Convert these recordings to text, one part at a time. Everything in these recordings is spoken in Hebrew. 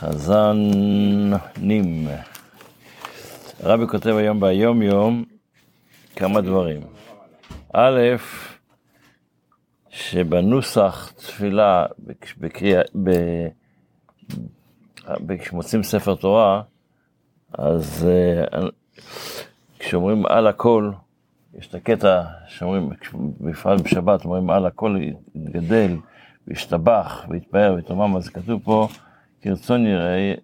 חזנים. הרבי כותב היום ביום יום כמה דברים. א', שבנוסח תפילה. כשמוצאים ספר תורה, אז אה, כשאומרים על הכל, יש את הקטע שאומרים, בפרט בשבת, אומרים על הכל יתגדל, וישתבח, ויתפאר, ויתרומם, אז כתוב פה, כרצון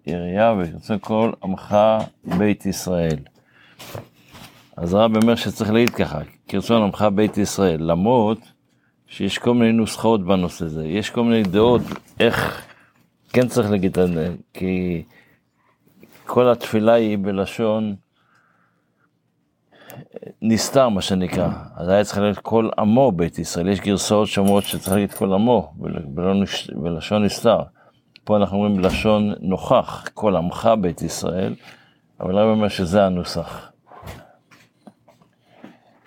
ירייה וכרצון כל עמך בית ישראל. אז הרב אומר שצריך להגיד ככה, כרצון עמך בית ישראל, למרות שיש כל מיני נוסחאות בנושא הזה, יש כל מיני דעות איך כן צריך להגיד את זה, כי כל התפילה היא בלשון נסתר, מה שנקרא. אז היה צריך להגיד כל עמו בית ישראל. יש גרסאות שאומרות שצריך להגיד כל עמו, בלשון נסתר. פה אנחנו אומרים בלשון נוכח, כל עמך בית ישראל, אבל הרב אומר שזה הנוסח.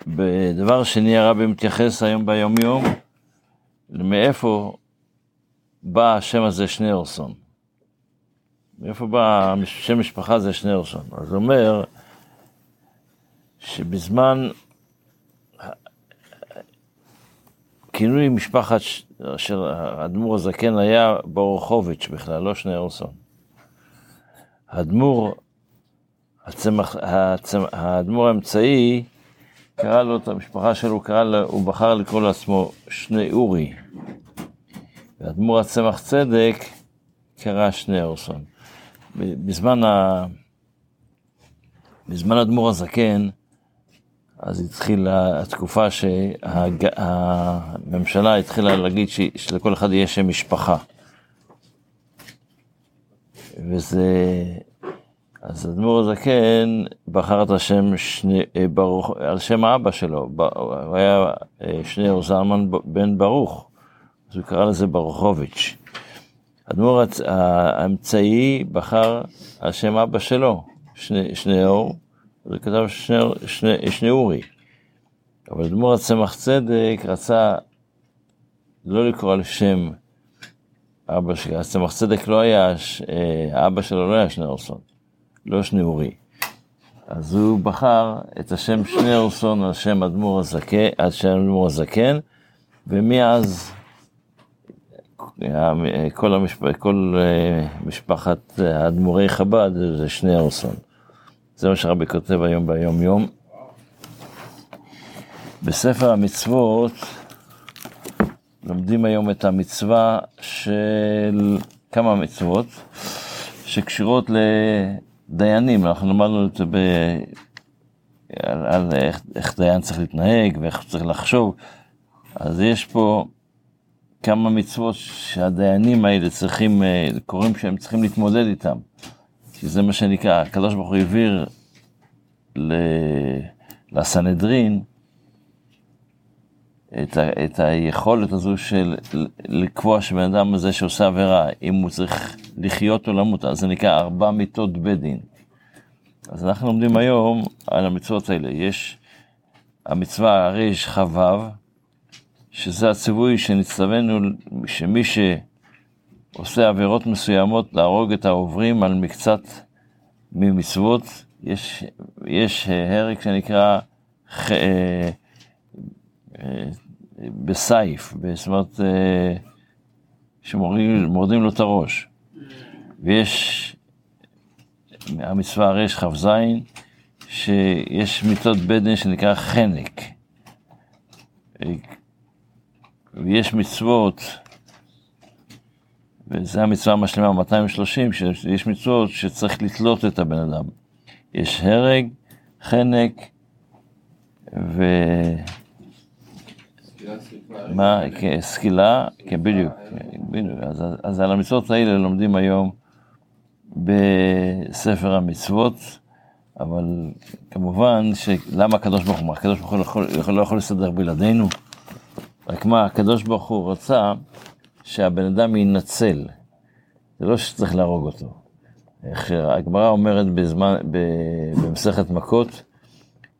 בדבר שני הרבי מתייחס היום ביום יום, מאיפה בא השם הזה שניאורסון. מאיפה בא שם משפחה זה שניאורסון. אז הוא אומר שבזמן כינוי משפחת של האדמו"ר הזקן היה בורוכוביץ' בכלל, לא שניאורסון. האדמו"ר, הצמח, האדמו"ר האמצעי, קרא לו את המשפחה שלו, קרא לו, הוא בחר לקרוא לעצמו שני אורי. ואדמו"ר הצמח צדק קרא שניאורסון. בזמן, ה... בזמן אדמו"ר הזקן, אז התחילה התקופה שהממשלה התחילה להגיד שלכל אחד יהיה שם משפחה. וזה, אז אדמו"ר הזקן בחר את השם שני, אה, ברוך, על שם האבא שלו, הוא היה אה, שניאור זלמן בן ברוך, אז הוא קרא לזה ברוכוביץ'. אדמו"ר האמצעי בחר על שם אבא שלו, שני, שניאור, זה כתב שני, שני, שני אורי. אבל אדמו"ר הצמח צדק רצה לא לקרוא על שם אבא שלו, הצמח צדק לא היה, אה, האבא שלו לא היה שניאורסון, לא שני אורי. אז הוא בחר את השם שניאורסון על שם אדמו"ר הזקן, על שם אדמו"ר הזקן, ומאז כל, המשפ... כל אה, משפחת האדמו"רי חב"ד זה שניאורסון. זה מה שרבי כותב היום ביום יום. בספר המצוות לומדים היום את המצווה של כמה מצוות שקשורות לדיינים, אנחנו למדנו את זה ב... על, על איך, איך דיין צריך להתנהג ואיך צריך לחשוב, אז יש פה כמה מצוות שהדיינים האלה צריכים, אה, קוראים שהם צריכים להתמודד איתם. שזה מה שנקרא, הקדוש ברוך הוא העביר לסנהדרין את, ה, את היכולת הזו של לקבוע שבן אדם הזה שעושה עבירה, אם הוא צריך לחיות או למות, אז זה נקרא ארבע מיתות בית דין. אז אנחנו לומדים היום על המצוות האלה. יש המצווה הריש כ"ו, שזה הציווי שנצטווינו, שמי ש... עושה עבירות מסוימות להרוג את העוברים על מקצת ממצוות. יש, יש הרג שנקרא ח, אה, אה, בסייף, זאת אומרת, אה, שמורדים לו את הראש. ויש המצווה הרש כ"ז, שיש מיתות בדן שנקרא חנק. ויש מצוות וזה המצווה המשלימה 230, שיש מצוות שצריך לתלות את הבן אדם. יש הרג, חנק ו... מה, סקילה, כן, בדיוק, בדיוק. אז, אז על המצוות האלה לומדים היום בספר המצוות, אבל כמובן שלמה הקדוש ברוך הוא, הקדוש ברוך הוא לא יכול לסדר בלעדינו, רק מה, הקדוש ברוך הוא רצה שהבן אדם יינצל. זה לא שצריך להרוג אותו. הגמרא אומרת בזמן, במסכת מכות,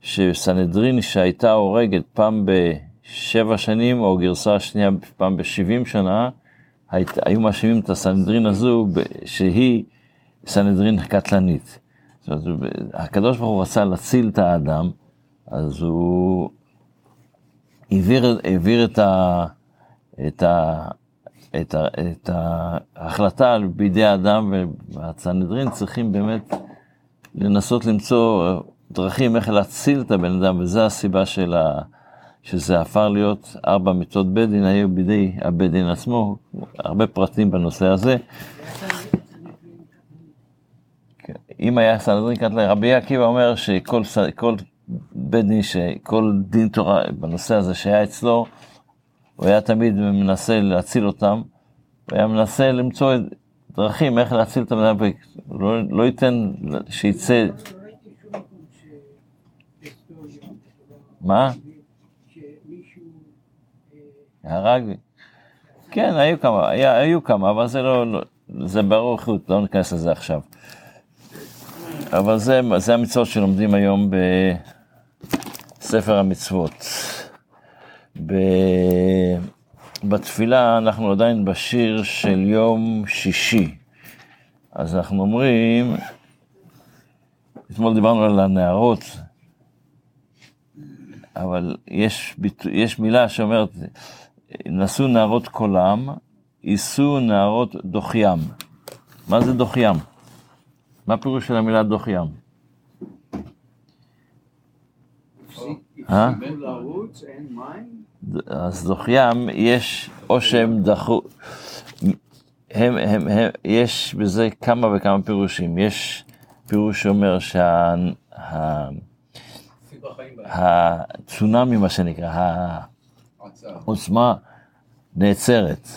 שסנהדרין שהייתה הורגת פעם בשבע שנים, או גרסה שנייה פעם בשבעים שנה, היית, היו מאשימים את הסנהדרין הזו שהיא סנהדרין קטלנית. זאת אומרת, הקדוש ברוך הוא רצה להציל את האדם, אז הוא העביר, העביר את, ה, את, ה, את, ה, את ההחלטה בידי האדם, והסנהדרין צריכים באמת לנסות למצוא דרכים איך להציל את הבן אדם, וזו הסיבה של ה... שזה הפך להיות ארבע מיטות בית דין, היו בידי הבית דין עצמו, הרבה פרטים בנושא הזה. אם היה סנהדרין קטלר, רבי עקיבא אומר שכל כל בית דין, שכל דין תורה בנושא הזה שהיה אצלו, הוא היה תמיד מנסה להציל אותם, הוא היה מנסה למצוא דרכים איך להציל את המדינה, ולא לא ייתן שיצא... מה? הרג? כן, היו כמה, היה, היו כמה, אבל זה לא, לא זה ברור, לא ניכנס לזה עכשיו. אבל זה, זה המצוות שלומדים היום בספר המצוות. ב... בתפילה אנחנו עדיין בשיר של יום שישי. אז אנחנו אומרים, אתמול דיברנו על הנערות, אבל יש, יש מילה שאומרת, נשאו נערות קולם, יישאו נערות דוחיים. מה זה דוחיים? מה הפירוש של המילה דוחיים? אה? אז דוחיים, יש, או שהם דחו, הם, הם, הם, יש בזה כמה וכמה פירושים. יש פירוש שאומר שהצונאמי, מה שנקרא, העוצמה נעצרת.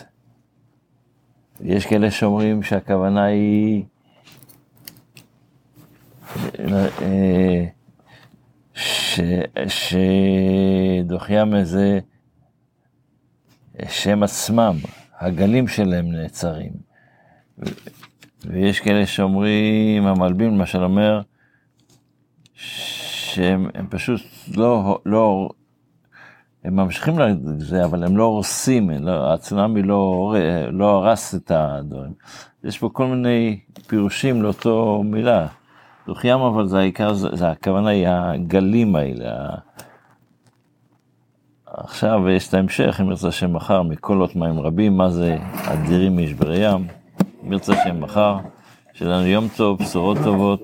יש כאלה שאומרים שהכוונה היא אה, שדוחיים איזה שהם עצמם, הגלים שלהם נעצרים. ויש כאלה שאומרים, המלבים למשל אומר, שהם פשוט לא, לא, הם ממשיכים לזה, אבל הם לא הורסים, לא, הצונאמי לא, לא הרס את הדברים. יש פה כל מיני פירושים לאותו מילה. דוח ים, אבל זה העיקר, זה, זה הכוונה היא הגלים האלה. עכשיו יש את ההמשך, אם ירצה השם מחר, מקולות מים רבים, מה זה אדירים משברי ים, אם ירצה השם מחר, שיהיה לנו יום טוב, בשורות טובות.